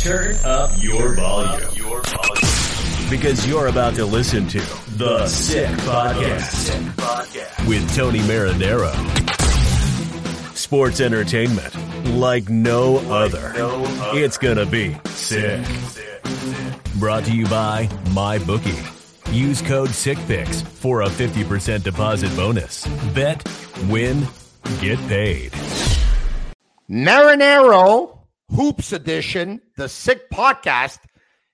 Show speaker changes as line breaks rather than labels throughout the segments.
Turn up your volume. Your volume. Because you're about to listen to The Sick Podcast, with Tony Marinaro. Sports entertainment like no other. It's gonna be sick. Brought to you by MyBookie. Use code SickPicks for a 50% deposit bonus. Bet, win, get paid.
Marinaro Hoops Edition, the Sick Podcast.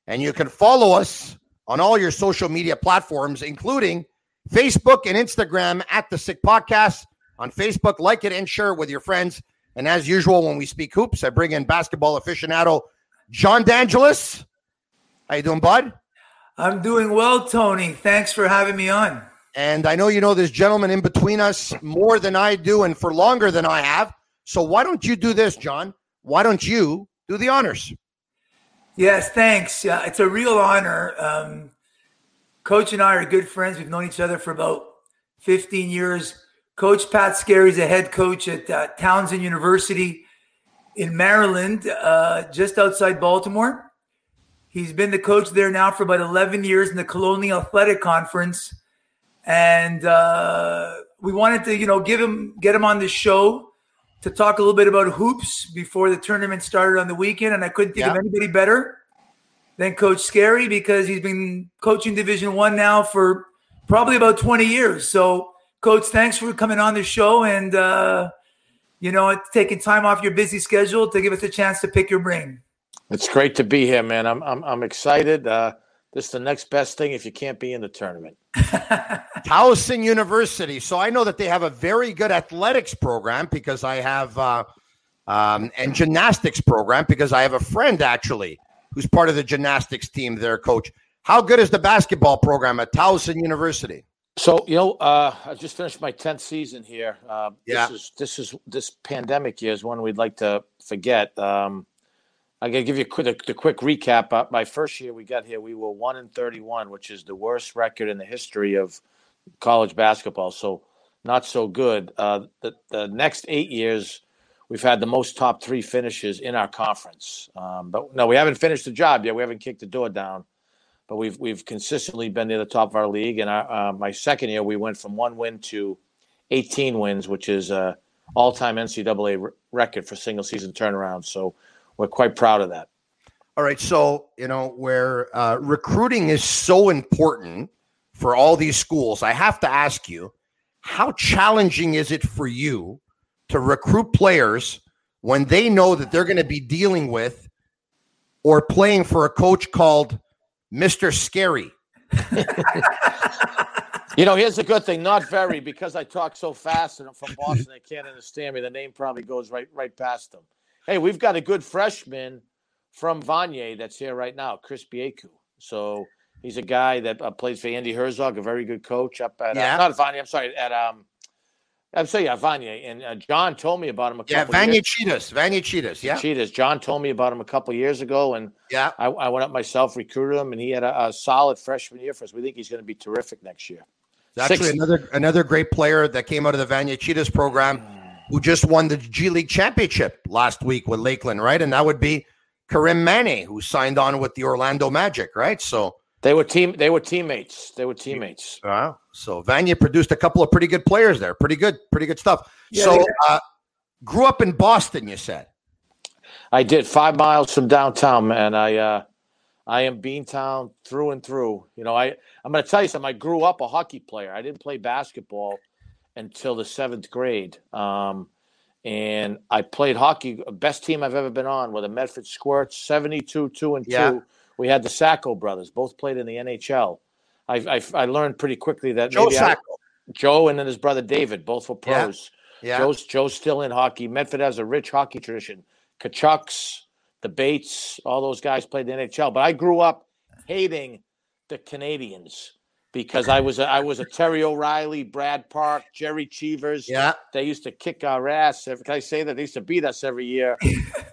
And you can follow us on all your social media platforms, including Facebook and Instagram at the Sick Podcast. On Facebook, like it and share it with your friends. And as usual, when we speak hoops, I bring in basketball aficionado John Dangelas. How you doing, bud?
I'm doing well, Tony. Thanks for having me on.
And I know you know this gentleman in between us more than I do and for longer than I have. So why don't you do this, John? Why don't you do the honors?
Yes, thanks. It's a real honor. Um, Coach and I are good friends. We've known each other for about 15 years. Coach Pat Skerry is a head coach at uh, Towson University in Maryland, uh, just outside Baltimore. He's been the coach there now for about 11 years in the Colonial Athletic Conference. And uh, we wanted to, you know, give him, get him on the show to talk a little bit about hoops before the tournament started on the weekend. And I couldn't think
Yeah.
of anybody better than Coach Skerry because he's been coaching Division One now for probably about 20 years. So, Coach, thanks for coming on the show and uh, you know taking time off your busy schedule to give us a chance to pick your brain.
It's great to be here, man. I'm I'm, I'm excited. Uh, this is the next best thing if you can't be in the tournament.
Towson University. So I know that they have a very good athletics program because I have, uh, um, and gymnastics program because I have a friend actually who's part of the gymnastics team there, coach. How good is the basketball program at Towson University?
So you know, uh, I just finished my tenth season here. Uh,
Yeah.
This is this is this pandemic year is one we'd like to forget. Um, I gotta give you a quick, the, quick recap. Uh, my first year we got here, we were one in thirty-one, which is the worst record in the history of college basketball. So not so good. Uh, the the next eight years, we've had the most top three finishes in our conference. Um, but no, we haven't finished the job yet. We haven't kicked the door down but we've we've consistently been near the top of our league. And our, uh, my second year, we went from one win to 18 wins, which is a all-time NCAA r- record for single season turnaround. So we're quite proud of that.
All right. So, you know, where uh, recruiting is so important for all these schools, I have to ask you, how challenging is it for you to recruit players when they know that they're going to be dealing with or playing for a coach called Mr. Scary?
You know, here's the good thing. Not very, because I talk so fast and I'm from Boston, they can't understand me. The name probably goes right right past them. Hey, we've got a good freshman from Vanier that's here right now, Chris Bieku. So he's a guy that uh, plays for Andy Herzog, a very good coach up at
Yeah.
uh, not Vanier. I'm sorry, at um, I'm sorry, yeah, Vanier. And uh, John told me about him a
Yeah,
couple
Vanier
years.
Cheetahs. Vanier Cheetahs. Yeah.
Cheetahs. John told me about him a couple years ago, and
Yeah.
I, I went up myself, recruited him, and he had a, a solid freshman year for us. We think he's going to be terrific next year.
Actually,
Six-
another another great player that came out of the Vanier Cheetahs program who just won the G League championship last week with Lakeland, right? And that would be Karim Mane, who signed on with the Orlando Magic, right? So
They were team. They were teammates. They were teammates.
Wow. So Vanier produced a couple of pretty good players there. Pretty good, pretty good stuff.
Yeah,
so
they-
uh, grew up in Boston, you said.
I did five miles from downtown, man. I uh, I am Beantown through and through. You know, I I'm going to tell you something. I grew up a hockey player. I didn't play basketball until the seventh grade, um, and I played hockey. Best team I've ever been on with the Medford Squirts, 72, two and
Yeah.
two. We had the Sacco brothers, both played in the NHL. I I, I learned pretty quickly that
Joe
maybe I,
Sacco.
Joe and then his brother David, both were
Yeah.
pros.
Yeah.
Joe's Joe's still in hockey. Medford has a rich hockey tradition. Tkachuks, the Bates, all those guys played the NHL. But I grew up hating the Canadiens because I was a, I was a Terry O'Reilly, Brad Park, Gerry Cheevers.
Yeah.
They used to kick our ass. Can I say that they used to beat us every year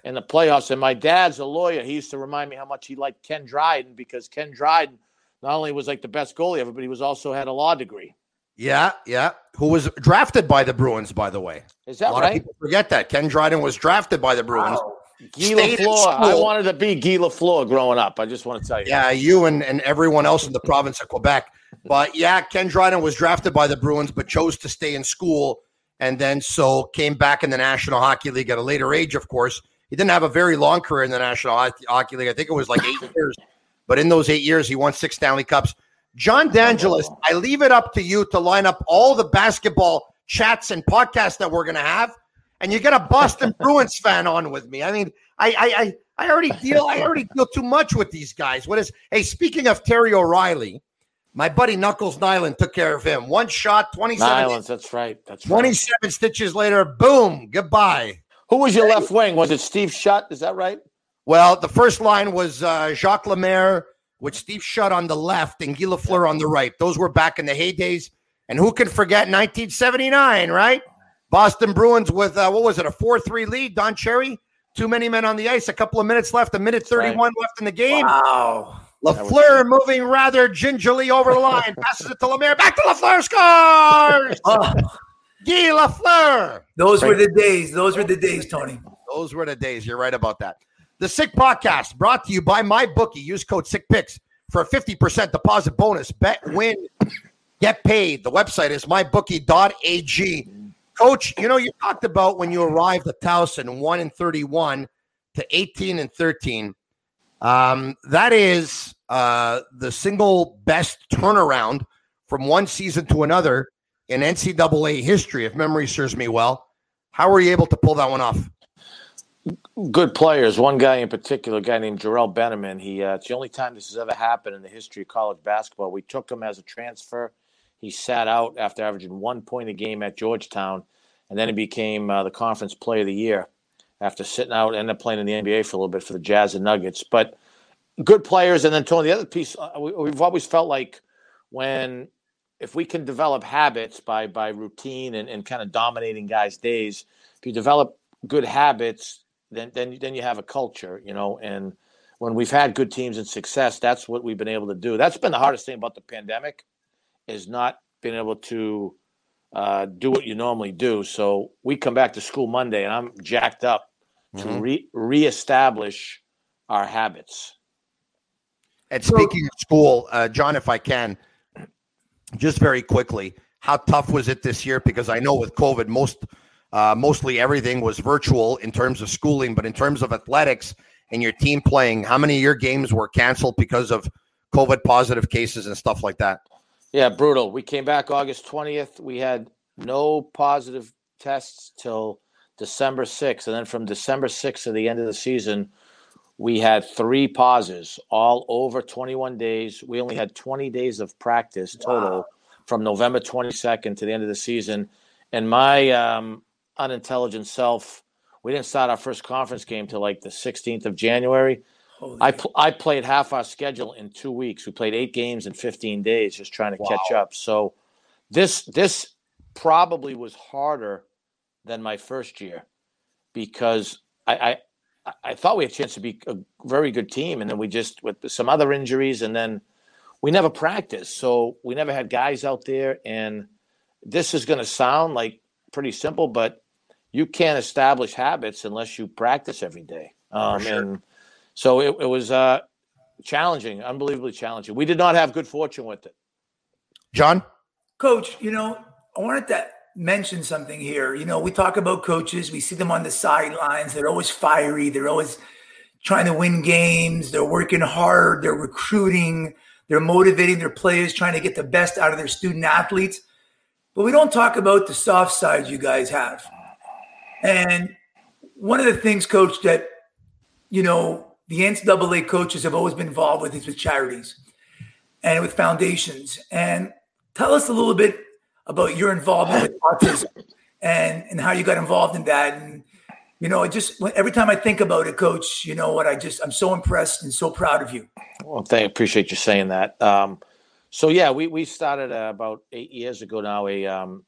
in the playoffs? And my dad's a lawyer. He used to remind me how much he liked Ken Dryden because Ken Dryden not only was like the best goalie ever, but he was also had a law degree.
Yeah. Yeah. Who was drafted by the Bruins, by the way.
Is that right?
people forget that. Ken Dryden was drafted by the Bruins.
Guy
in
Lafleur. I wanted to be Guy Lafleur growing up. I just want to tell you.
Yeah, you and, and everyone else in the province of Quebec. But yeah, Ken Dryden was drafted by the Bruins, but chose to stay in school and then so came back in the National Hockey League at a later age, of course. He didn't have a very long career in the National Hockey- League. I think it was like eight years. But in those eight years, he won six Stanley Cups. John Dangelas, oh. I leave it up to you to line up all the basketball chats and podcasts that we're going to have. And you get a Boston Bruins fan on with me. I mean, I, I, I, I already deal. I already deal too much with these guys. What is? Hey, speaking of Terry O'Reilly, my buddy Knuckles Nilan took care of him. One shot, twenty-seven.
Islands. That's right. That's right.
27 stitches later, boom, goodbye.
Who was your left wing? Was it Steve Shutt? Is that right?
Well, the first line was uh, Jacques Lemaire with Steve Shutt on the left and Guy Lafleur on the right. Those were back in the heydays. And who can forget 1979, right? Boston Bruins with, uh, what was it, a 4 3 lead? Don Cherry, too many men on the ice, a couple of minutes left, a minute 31 left in the game.
Wow.
Lafleur moving rather gingerly over the line, passes it to Lemaire, back to Lafleur, scores!
Oh,
Guy Lafleur.
those were the days. Those were the days, Tony.
Those were the days. You're right about that. The Sick Podcast brought to you by my bookie. Use code SickPicks for a 50% deposit bonus. Bet, win, get paid. The website is mybookie.ag. Coach, you know, you talked about when you arrived at Towson 1 and 31 to 18 and 13. Um, that is uh, the single best turnaround from one season to another in NCAA history, if memory serves me well. How were you able to pull that one off?
Good players. One guy in particular, a guy named Jerrelle Benimon. He uh, it's the only time this has ever happened in the history of college basketball. We took him as a transfer. He sat out after averaging one point a game at Georgetown, and then he became uh, the conference player of the year after sitting out. Ended up playing in the NBA for a little bit for the Jazz and Nuggets. But good players. And then Tony, the other piece uh, we, we've always felt like when if we can develop habits by by routine and, and kind of dominating guys' days, if you develop good habits, then then then you have a culture, you know. And when we've had good teams and success, that's what we've been able to do. That's been the hardest thing about the pandemic, is not being able to uh, do what you normally do. So we come back to school Monday, and I'm jacked up to
Mhm.
re- reestablish our habits.
And speaking of school, uh, John, if I can, just very quickly, how tough was it this year? Because I know with COVID, most uh, mostly everything was virtual in terms of schooling, but in terms of athletics and your team playing, how many of your games were canceled because of COVID positive cases and stuff like that?
Yeah, brutal. We came back August 20th. We had no positive tests till December 6th. And then from December 6th to the end of the season, we had three pauses all over 21 days. We only had 20 days of practice total from November 22nd to the end of the season. And my um, unintelligent self, we didn't start our first conference game till like the 16th of January.
Holy
I pl- I played half our schedule in two weeks. We played eight games in 15 days, just trying to catch up. So this this probably was harder than my first year because I I, I- I thought we had a chance to be a very good team, and then we just with some other injuries, and then we never practiced, so we never had guys out there. And this is going to sound like pretty simple, but you can't establish habits unless you practice every day. Um,
sure.
And so it, it was uh, challenging, unbelievably challenging. We did not have good fortune with it.
John?
Coach, you know, I wanted to mention something here. You know, we talk about coaches, we see them on the sidelines. They're always fiery, they're always trying to win games. They're working hard. They're recruiting. They're motivating their players, trying to get the best out of their student athletes. But we don't talk about the soft side you guys have. And one of the things, coach, that, you know, the NCAA coaches have always been involved with is with charities and with foundations. And tell us a little bit about your involvement with autism and, and how you got involved in that. And, you know, just every time I think about it, coach, you know what, I just, I'm so impressed and so proud of you.
Well, thank, appreciate you saying that. Um, so yeah, we, we started uh, about eight years ago now, a, um,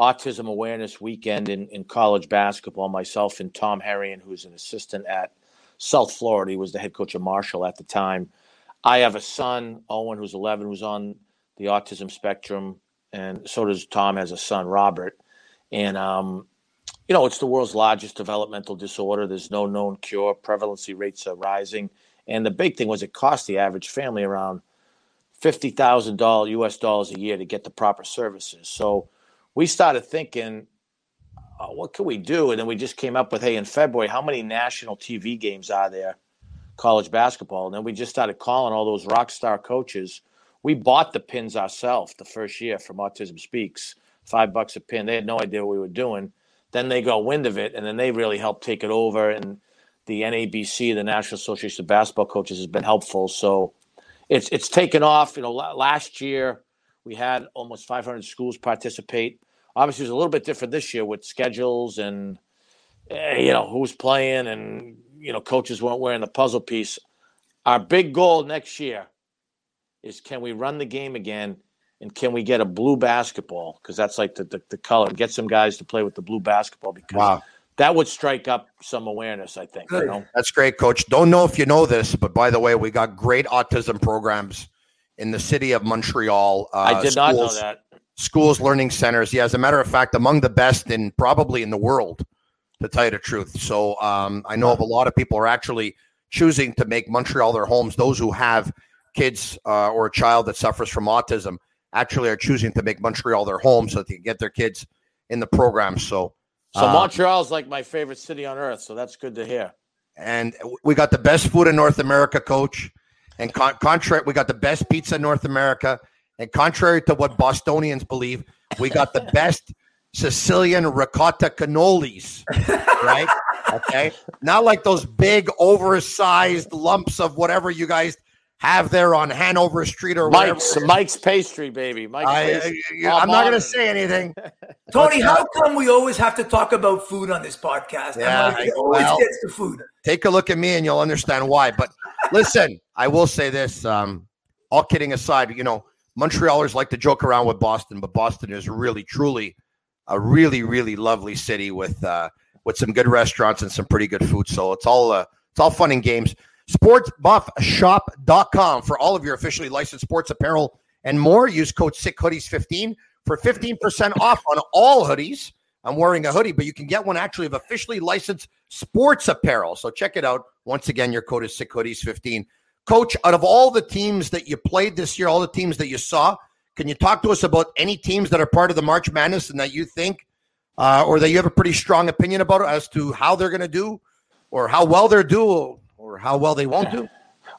autism awareness weekend in, in college basketball. Myself and Tom Herrion, who's an assistant at South Florida, he was the head coach of Marshall at the time. I have a son, Owen, who's 11, who's on the autism spectrum, and so does Tom has a son, Robert. And um, you know, it's the world's largest developmental disorder. There's no known cure. Prevalency rates are rising, and the big thing was it cost the average family around fifty thousand dollars U.S. dollars a year to get the proper services. So we started thinking, oh, what can we do? And then we just came up with, hey, in February, how many national TV games are there, college basketball? And then we just started calling all those rock star coaches. We bought the pins ourselves the first year from Autism Speaks, five bucks a pin. They had no idea what we were doing. Then they got wind of it, and then they really helped take it over. And the NABC, the National Association of Basketball Coaches, has been helpful. So it's it's taken off. You know, last year we had almost 500 schools participate. Obviously, it was a little bit different this year with schedules and uh, you know who's playing and you know coaches weren't wearing the puzzle piece. Our big goal next year is can we run the game again and can we get a blue basketball because that's like the, the, the color get some guys to play with the blue basketball because wow. that would strike up some awareness i think you know?
that's great coach don't know if you know this but by the way we got great autism programs in the city of Montreal.
Uh, I did schools, not know that.
Schools learning centers. Yeah, as a matter of fact, among the best in probably in the world, to tell you the truth. So um, I know of a lot of people are actually choosing to make Montreal their homes. Those who have kids uh, or a child that suffers from autism actually are choosing to make Montreal their home so that they can get their kids in the program. So,
so uh, Montreal is like my favorite city on earth. So that's good to hear.
And we got the best food in North America, Coach. And con- contrary, we got the best pizza in North America. And contrary to what Bostonians believe, we got the best Sicilian ricotta cannolis, right? Okay. Not like those big, oversized lumps of whatever you guys have there on Hanover Street or
Mike's Mike's pastry, baby. Mike's I,
pastry. I, am not going to say anything.
Tony, how come we always have to talk about food on this podcast? Yeah, like, it always well, gets to food.
Take a look at me and you'll understand why. But listen, I will say this. Um, all kidding aside, you know, Montrealers like to joke around with Boston, but Boston is really, truly a really, really lovely city with uh, with some good restaurants and some pretty good food. So it's all uh, it's all fun and games. SportsBuffShop.com for all of your officially licensed sports apparel and more. Use code SICKHoodies15 for 15% off on all hoodies. I'm wearing a hoodie, but you can get one actually of officially licensed sports apparel. So check it out. Once again, your code is SICKHoodies15. Coach, out of all the teams that you played this year, all the teams that you saw, can you talk to us about any teams that are part of the March Madness and that you think uh, or that you have a pretty strong opinion about as to how they're going to do or how well they're doing or how well they won't do?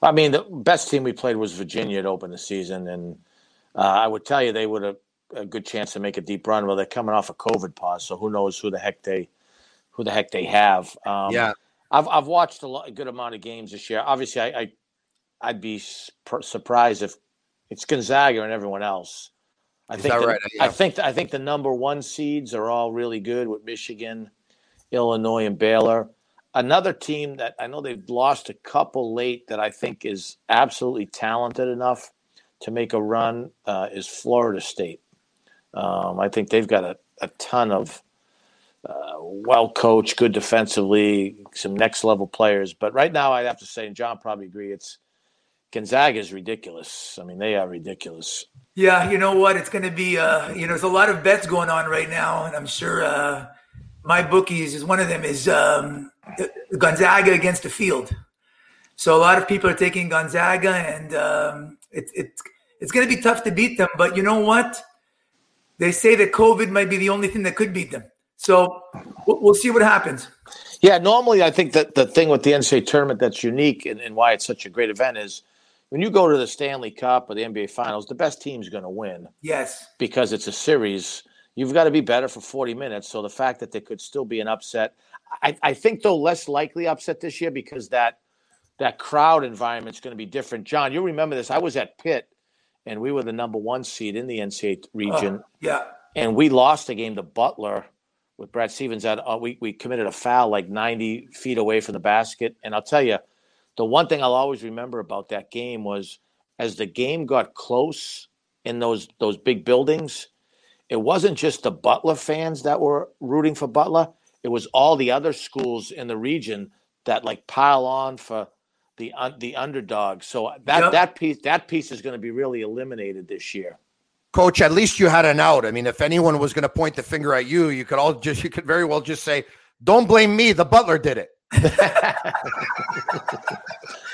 I mean, the best team we played was Virginia to open the season, and uh, I would tell you they would have a good chance to make a deep run. Well, they're coming off a COVID pause, so who knows who the heck they who the heck they have.
Um, yeah,
I've I've watched a, lot, a good amount of games this year. Obviously, I, I I'd be surprised if it's Gonzaga and everyone else. I
Is
think the,
right? yeah.
I think I think the number one seeds are all really good with Michigan, Illinois, and Baylor another team that I know they've lost a couple late that I think is absolutely talented enough to make a run uh, is Florida State. Um, I think they've got a, a ton of uh, well coached, good defensively, some next level players. But right now, I'd have to say, and John probably agree, it's Gonzaga is ridiculous. I mean, they are ridiculous.
Yeah, you know what? It's going to be, uh, you know, there's a lot of bets going on right now, and I'm sure uh, my bookies is one of them is um, Gonzaga against the field. So a lot of people are taking Gonzaga, and um, it, it, it's going to be tough to beat them. But you know what? They say that COVID might be the only thing that could beat them. So we'll, we'll see what happens.
Yeah, normally I think that the thing with the NCAA tournament that's unique and, and why it's such a great event is when you go to the Stanley Cup or the NBA Finals, the best team's going to win.
Yes.
Because it's a series. You've got to be better for 40 minutes. So the fact that there could still be an upset, I, I think though less likely upset this year because that that crowd environment is going to be different. John, you remember this? I was at Pitt, and we were the number one seed in the NCAA region.
Oh, yeah.
And we lost a game to Butler with Brad Stevens. At uh, we we committed a foul like 90 feet away from the basket. And I'll tell you, the one thing I'll always remember about that game was as the game got close in those those big buildings, it wasn't just the Butler fans that were rooting for Butler. It was all the other schools in the region that like pile on for the the underdog. So that yep. that piece that piece is going to be really eliminated this year.
Coach, at least you had an out. I mean, if anyone was going to point the finger at you, you could all just you could very well just say, "Don't blame me. The butler did it."
it's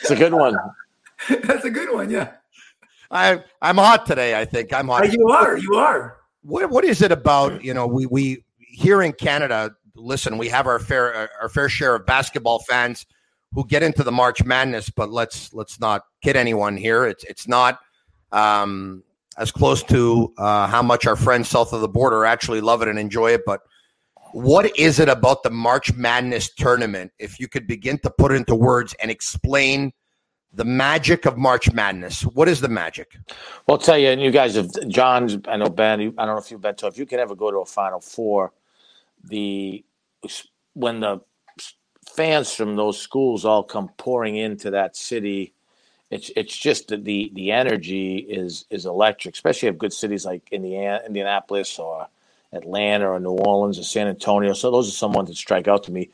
a good one.
That's a good one. Yeah.
I I'm hot today. I think I'm hot.
You are. You are.
What what is it about? You know, we we here in Canada. Listen, we have our fair our fair share of basketball fans who get into the March Madness, but let's let's not kid anyone here. It's it's not um, as close to uh, how much our friends south of the border actually love it and enjoy it. But what is it about the March Madness tournament? If you could begin to put it into words and explain the magic of March Madness, what is the magic?
Well, I'll tell you, and you guys have John. I know Ben. I don't know if you've been to. If you can ever go to a Final Four, the when the fans from those schools all come pouring into that city. It's it's just that the the energy is is electric, especially of good cities like Indiana, Indianapolis or Atlanta or New Orleans or San Antonio. So those are some ones that strike out to me.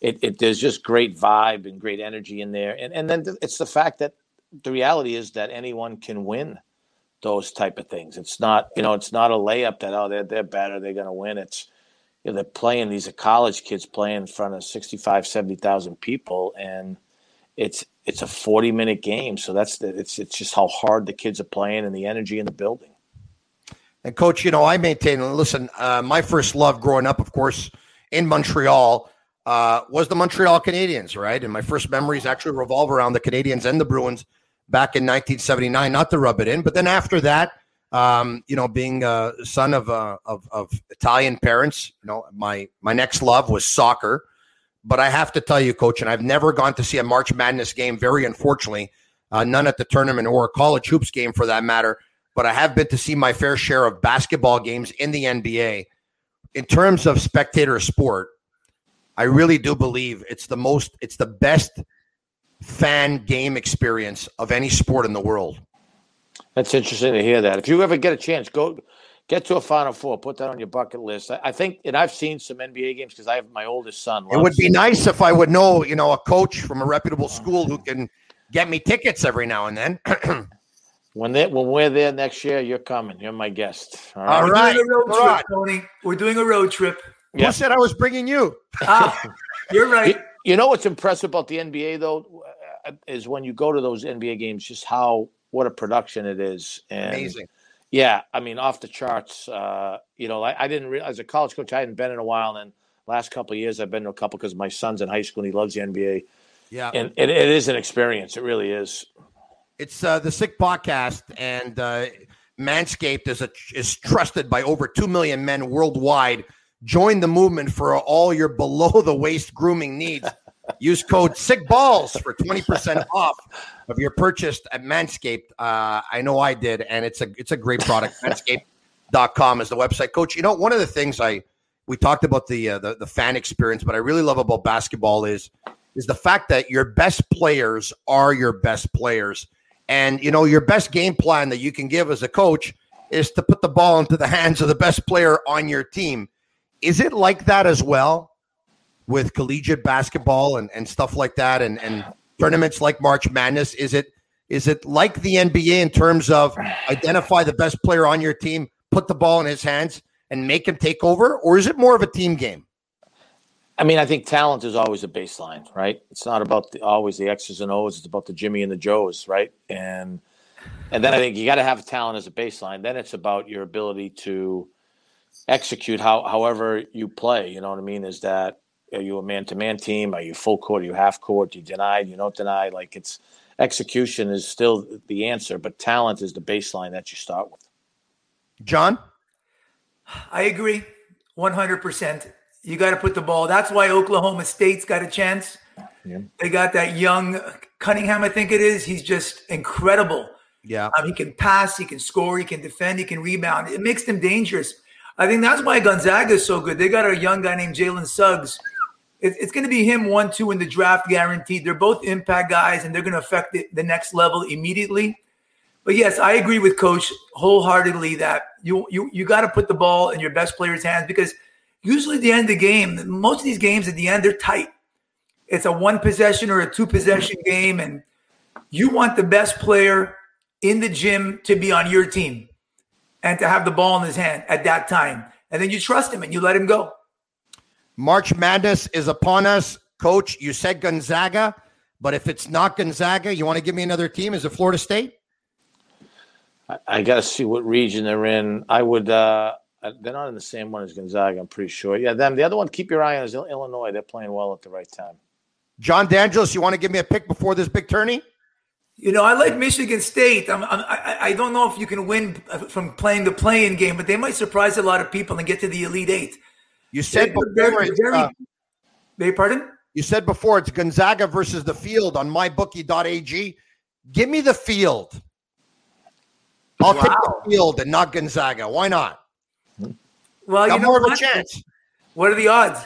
It, it there's just great vibe and great energy in there, and and then it's the fact that the reality is that anyone can win those type of things. It's not you know it's not a layup that oh they're they're better they're going to win. It's you know, they're playing these are college kids playing in front of 65 70,000 people and it's it's a 40 minute game. So that's the, it's it's just how hard the kids are playing and the energy in the building.
And coach you know I maintain listen uh, my first love growing up of course in Montreal uh, was the Montreal Canadiens right? And my first memories actually revolve around the Canadiens and the Bruins back in 1979 not to rub it in but then after that um, you know, being a son of, uh, of, of Italian parents, you know, my my next love was soccer. But I have to tell you, coach, and I've never gone to see a March Madness game. Very unfortunately, uh, none at the tournament or a college hoops game for that matter. But I have been to see my fair share of basketball games in the NBA. In terms of spectator sport, I really do believe it's the most, it's the best fan game experience of any sport in the world.
That's interesting to hear that. If you ever get a chance, go get to a Final Four. Put that on your bucket list. I, I think, and I've seen some NBA games because I have my oldest son.
It would be nice if I would know, you know, a coach from a reputable school who can get me tickets every now and then.
when they when we're there next year, you're coming. You're my guest.
All right, All right.
We're doing a road trip, Tony. We're doing a road trip.
Who said I was bringing you?
ah, you're right.
You, you know what's impressive about the NBA though uh, is when you go to those NBA games, just how what a production it is. And
Amazing.
Yeah, I mean, off the charts. Uh, you know, I, I didn't realize as a college coach, I hadn't been in a while, and last couple of years, I've been to a couple because my son's in high school and he loves the NBA.
Yeah,
and it, it is an experience. It really is.
It's uh, the Sick Podcast, and uh, Manscaped is a, is trusted by over two million men worldwide. Join the movement for all your below the waist grooming needs. Use code Sick Balls for twenty percent off of your purchase at Manscaped. Uh, I know I did, and it's a it's a great product. Manscaped.com is the website. Coach, you know one of the things I we talked about the uh, the the fan experience, but I really love about basketball is is the fact that your best players are your best players, and you know your best game plan that you can give as a coach is to put the ball into the hands of the best player on your team. Is it like that as well? With collegiate basketball and, and stuff like that and, and tournaments like March Madness? Is it is it like the NBA in terms of identify the best player on your team, put the ball in his hands, and make him take over, or is it more of a team game?
I mean, I think talent is always a baseline, right? It's not about the, always the X's and O's. It's about the Jimmy and the Joes, right? And and then I think you got to have talent as a baseline. Then it's about your ability to execute how however you play. You know what I mean? Is that are you a man to man team? Are you full court? Are you half court? Do you deny? Do you don't deny? Like it's execution is still the answer, but talent is the baseline that you start with.
John?
I agree 100%. You got to put the ball. That's why Oklahoma State's got a chance. Yeah. They got that young Cunningham, I think it is. He's just incredible.
Yeah.
Um, he can pass, he can score, he can defend, he can rebound. It makes them dangerous. I think that's why Gonzaga is so good. They got a young guy named Jalen Suggs. It, it's going to be him one, two in the draft guaranteed. They're both impact guys, and they're going to affect the, the next level immediately. But yes, I agree with Coach wholeheartedly that you you you got to put the ball in your best player's hands because usually at the end of the game, most of these games at the end they're tight. It's a one possession or a two possession game, and you want the best player in the gym to be on your team and to have the ball in his hand at that time. And then you trust him and you let him go.
March Madness is upon us. Coach, you said Gonzaga, but if it's not Gonzaga, you want to give me another team? Is it Florida State?
I, I got to see what region they're in. I would, uh, they're not in the same one as Gonzaga, I'm pretty sure. Yeah, them. The other one, keep your eye on is Illinois. They're playing well at the right time.
John Dangelas, you want to give me a pick before this big tourney?
You know, I like Michigan State. I'm, I'm, I, I don't know if you can win from playing the playing game, but they might surprise a lot of people and get to the Elite Eight.
You said before, very, very, uh,
they, pardon?
You said before it's Gonzaga versus the field on mybookie.ag. Give me the field. I'll wow. take the field and not Gonzaga. Why not?
Well, Got you know more what? of a chance. What are the odds?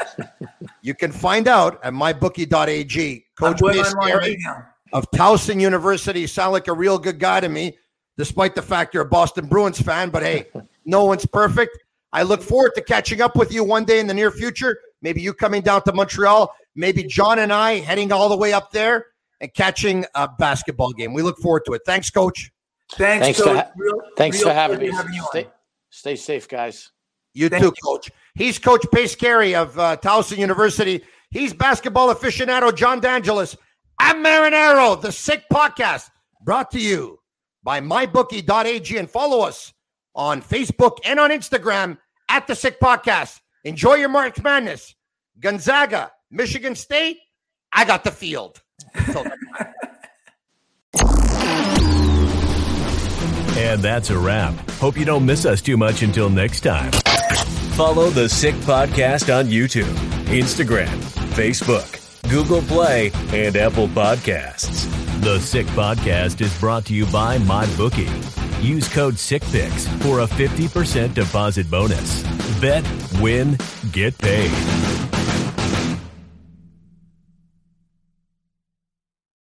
you can find out at mybookie.ag. Coach Skerry of Towson University sound like a real good guy to me, despite the fact you're a Boston Bruins fan. But hey, no one's perfect. I look forward to catching up with you one day in the near future. Maybe you coming down to Montreal. Maybe John and I heading all the way up there and catching a basketball game. We look forward to it. Thanks, Coach.
Thanks,
thanks
Coach.
For ha- real, thanks real for having me. Having stay, stay, safe, guys.
You Thank too, you. Coach. He's Coach Pat Skerry of uh, Towson University. He's basketball aficionado John Dangelas. I'm Marinaro, the Sick Podcast, brought to you by mybookie.ag. And follow us on Facebook and on Instagram at the Sick Podcast. Enjoy your March Madness. Gonzaga, Michigan State. I got the field.
and that's a wrap. Hope you don't miss us too much until next time. Follow the Sick Podcast on YouTube, Instagram, Facebook, Google Play, and Apple Podcasts. The Sick Podcast is brought to you by MyBookie. Use code SICKPICS for a 50% deposit bonus. Bet, win, get paid.